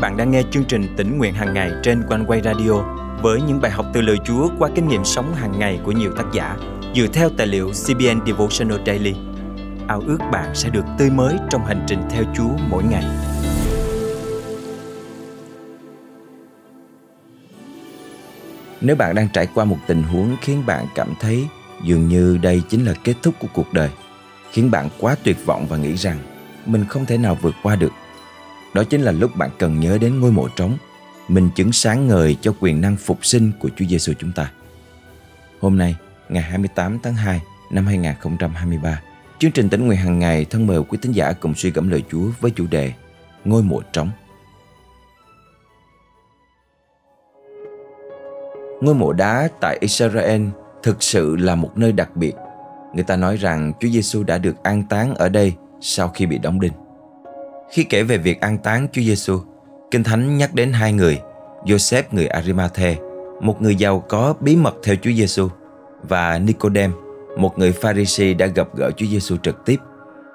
bạn đang nghe chương trình tỉnh nguyện hàng ngày trên quanh quay radio với những bài học từ lời Chúa qua kinh nghiệm sống hàng ngày của nhiều tác giả dựa theo tài liệu CBN Devotional Daily. Ao ước bạn sẽ được tươi mới trong hành trình theo Chúa mỗi ngày. Nếu bạn đang trải qua một tình huống khiến bạn cảm thấy dường như đây chính là kết thúc của cuộc đời, khiến bạn quá tuyệt vọng và nghĩ rằng mình không thể nào vượt qua được đó chính là lúc bạn cần nhớ đến ngôi mộ trống, minh chứng sáng ngời cho quyền năng phục sinh của Chúa Giêsu chúng ta. Hôm nay, ngày 28 tháng 2 năm 2023, chương trình tỉnh nguyện hàng ngày thân mời quý tín giả cùng suy gẫm lời Chúa với chủ đề Ngôi mộ trống. Ngôi mộ đá tại Israel thực sự là một nơi đặc biệt. Người ta nói rằng Chúa Giêsu đã được an táng ở đây sau khi bị đóng đinh. Khi kể về việc an táng Chúa Giêsu, Kinh Thánh nhắc đến hai người, Joseph người Arimathe, một người giàu có bí mật theo Chúa Giêsu, và Nicodem, một người Pharisee đã gặp gỡ Chúa Giêsu trực tiếp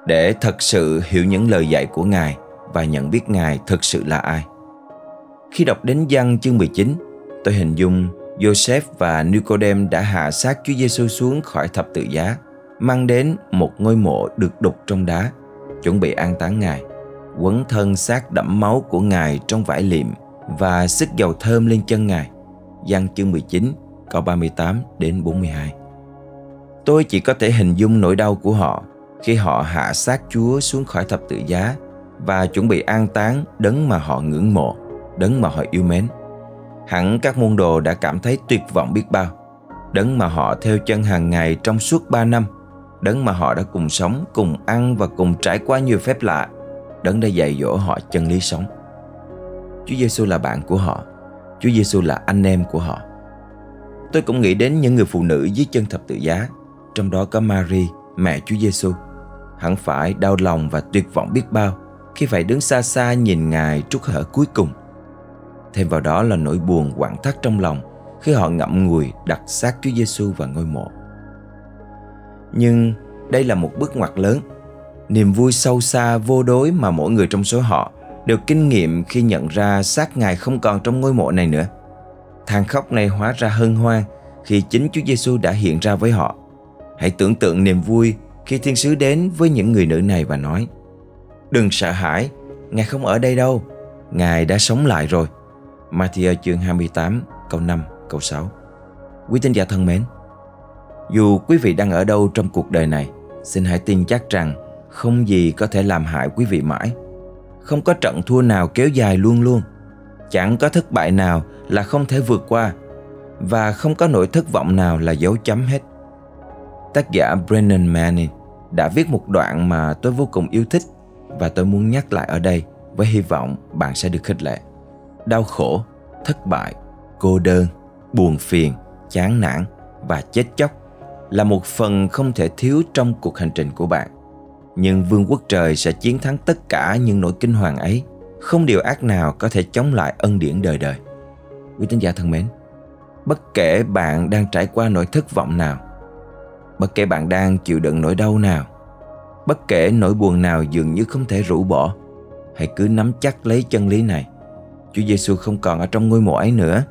để thật sự hiểu những lời dạy của Ngài và nhận biết Ngài thực sự là ai. Khi đọc đến văn chương 19, tôi hình dung Joseph và Nicodem đã hạ xác Chúa Giêsu xuống khỏi thập tự giá, mang đến một ngôi mộ được đục trong đá, chuẩn bị an táng Ngài quấn thân xác đẫm máu của Ngài trong vải liệm và sức dầu thơm lên chân Ngài. Giăng chương 19, câu 38 đến 42. Tôi chỉ có thể hình dung nỗi đau của họ khi họ hạ xác Chúa xuống khỏi thập tự giá và chuẩn bị an táng đấng mà họ ngưỡng mộ, đấng mà họ yêu mến. Hẳn các môn đồ đã cảm thấy tuyệt vọng biết bao. Đấng mà họ theo chân hàng ngày trong suốt 3 năm, đấng mà họ đã cùng sống, cùng ăn và cùng trải qua nhiều phép lạ đấng đã dạy dỗ họ chân lý sống. Chúa Giêsu là bạn của họ, Chúa Giêsu là anh em của họ. Tôi cũng nghĩ đến những người phụ nữ dưới chân thập tự giá, trong đó có Mary, mẹ Chúa Giêsu. Hẳn phải đau lòng và tuyệt vọng biết bao khi phải đứng xa xa nhìn Ngài trút hở cuối cùng. Thêm vào đó là nỗi buồn quặn thắt trong lòng khi họ ngậm ngùi đặt xác Chúa Giêsu vào ngôi mộ. Nhưng đây là một bước ngoặt lớn niềm vui sâu xa vô đối mà mỗi người trong số họ được kinh nghiệm khi nhận ra xác Ngài không còn trong ngôi mộ này nữa. Than khóc này hóa ra hân hoan khi chính Chúa Giêsu đã hiện ra với họ. Hãy tưởng tượng niềm vui khi thiên sứ đến với những người nữ này và nói Đừng sợ hãi, Ngài không ở đây đâu, Ngài đã sống lại rồi. Matthew chương 28 câu 5 câu 6 Quý tín giả thân mến, dù quý vị đang ở đâu trong cuộc đời này, xin hãy tin chắc rằng không gì có thể làm hại quý vị mãi. Không có trận thua nào kéo dài luôn luôn. Chẳng có thất bại nào là không thể vượt qua. Và không có nỗi thất vọng nào là dấu chấm hết. Tác giả Brennan Manning đã viết một đoạn mà tôi vô cùng yêu thích và tôi muốn nhắc lại ở đây với hy vọng bạn sẽ được khích lệ. Đau khổ, thất bại, cô đơn, buồn phiền, chán nản và chết chóc là một phần không thể thiếu trong cuộc hành trình của bạn nhưng vương quốc trời sẽ chiến thắng tất cả những nỗi kinh hoàng ấy. Không điều ác nào có thể chống lại ân điển đời đời. Quý tín giả thân mến, Bất kể bạn đang trải qua nỗi thất vọng nào, Bất kể bạn đang chịu đựng nỗi đau nào, Bất kể nỗi buồn nào dường như không thể rũ bỏ, Hãy cứ nắm chắc lấy chân lý này. Chúa Giêsu không còn ở trong ngôi mộ ấy nữa,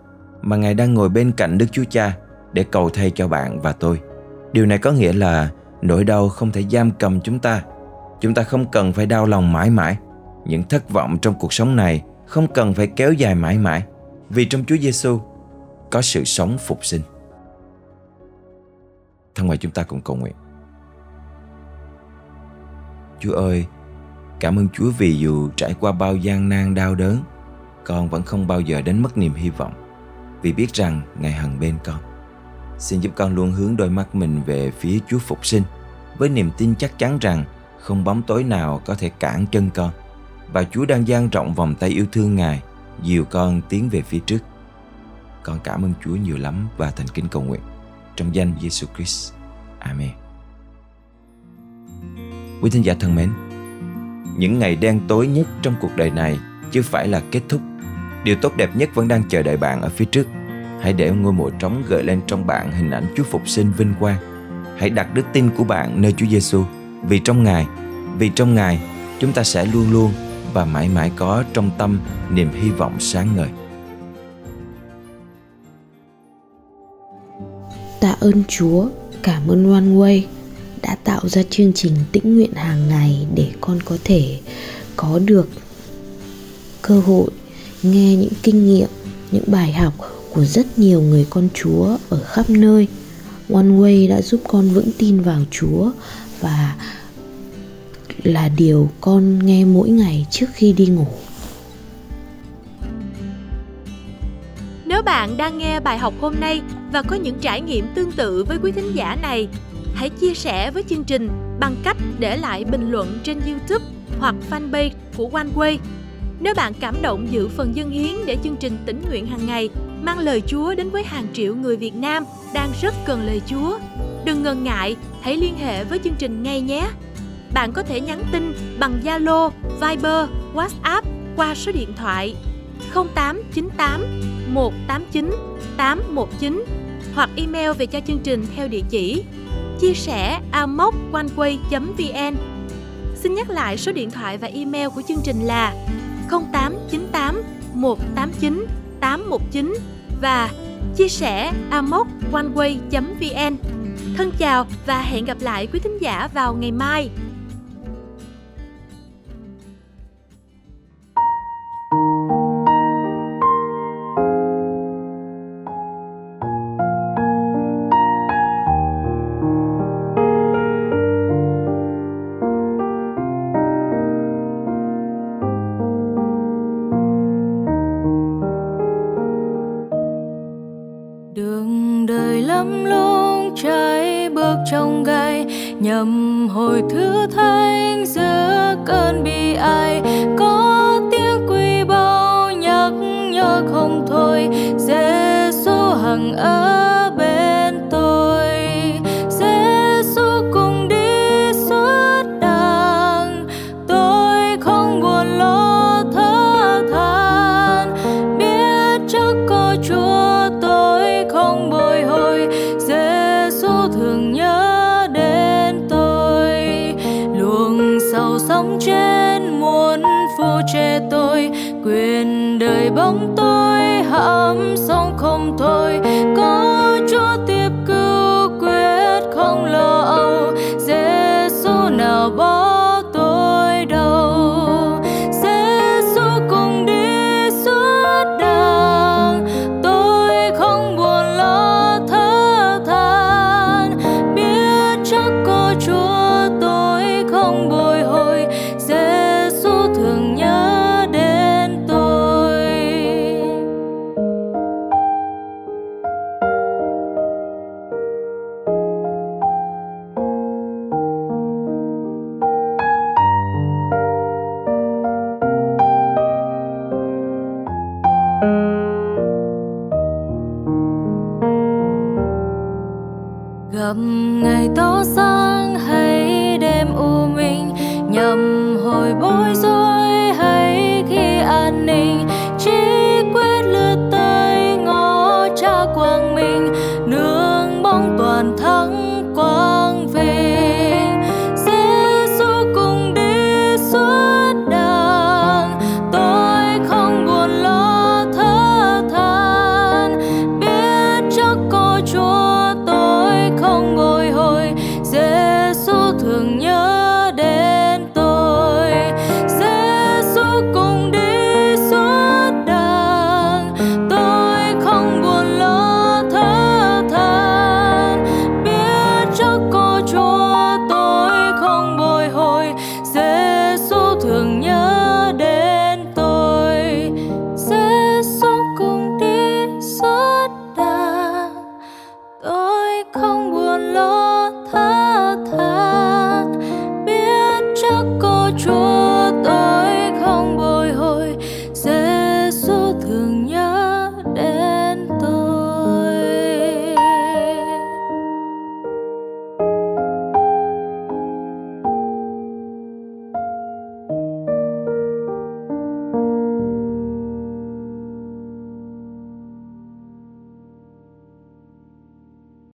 Mà Ngài đang ngồi bên cạnh Đức Chúa Cha Để cầu thay cho bạn và tôi. Điều này có nghĩa là Nỗi đau không thể giam cầm chúng ta. Chúng ta không cần phải đau lòng mãi mãi. Những thất vọng trong cuộc sống này không cần phải kéo dài mãi mãi, vì trong Chúa Giêsu có sự sống phục sinh. Thân mời chúng ta cùng cầu nguyện. Chúa ơi, cảm ơn Chúa vì dù trải qua bao gian nan đau đớn, con vẫn không bao giờ đến mất niềm hy vọng, vì biết rằng Ngài hằng bên con. Xin giúp con luôn hướng đôi mắt mình về phía Chúa phục sinh, với niềm tin chắc chắn rằng không bóng tối nào có thể cản chân con và Chúa đang dang rộng vòng tay yêu thương Ngài dìu con tiến về phía trước. Con cảm ơn Chúa nhiều lắm và thành kính cầu nguyện trong danh Giêsu Christ. Amen. Quý thính giả thân mến, những ngày đen tối nhất trong cuộc đời này chưa phải là kết thúc. Điều tốt đẹp nhất vẫn đang chờ đợi bạn ở phía trước. Hãy để ngôi mộ trống gợi lên trong bạn hình ảnh Chúa phục sinh vinh quang. Hãy đặt đức tin của bạn nơi Chúa Giêsu vì trong Ngài, vì trong Ngài chúng ta sẽ luôn luôn và mãi mãi có trong tâm niềm hy vọng sáng ngời. Tạ ơn Chúa, cảm ơn One Way đã tạo ra chương trình tĩnh nguyện hàng ngày để con có thể có được cơ hội nghe những kinh nghiệm những bài học của rất nhiều người con chúa ở khắp nơi one way đã giúp con vững tin vào chúa và là điều con nghe mỗi ngày trước khi đi ngủ nếu bạn đang nghe bài học hôm nay và có những trải nghiệm tương tự với quý thính giả này, hãy chia sẻ với chương trình bằng cách để lại bình luận trên youtube hoặc fanpage của OneWay. Nếu bạn cảm động giữ phần dân hiến để chương trình tỉnh nguyện hàng ngày mang lời Chúa đến với hàng triệu người Việt Nam đang rất cần lời Chúa, đừng ngần ngại, hãy liên hệ với chương trình ngay nhé. Bạn có thể nhắn tin bằng Zalo, Viber, WhatsApp qua số điện thoại 0898 189 819 hoặc email về cho chương trình theo địa chỉ chia sẻ amoconeway.vn Xin nhắc lại số điện thoại và email của chương trình là 0898 189 819 và chia sẻ amoconeway.vn. Thân chào và hẹn gặp lại quý thính giả vào ngày mai. Lông trai bước trong gai, nhầm hồi thứ thanh giữa cơn bi ai. Có tiếng quy bao nhắc nhớ không thôi Giêsu hằng ơi. Tôi quyền đời bóng tôi hãm sóng không thôi. Có gặp ngày tỏ sáng hay đêm u minh, nhầm hồi bối rối hay khi an ninh. Chỉ quyết lướt tay ngó cha quang minh, nương bóng toàn thắng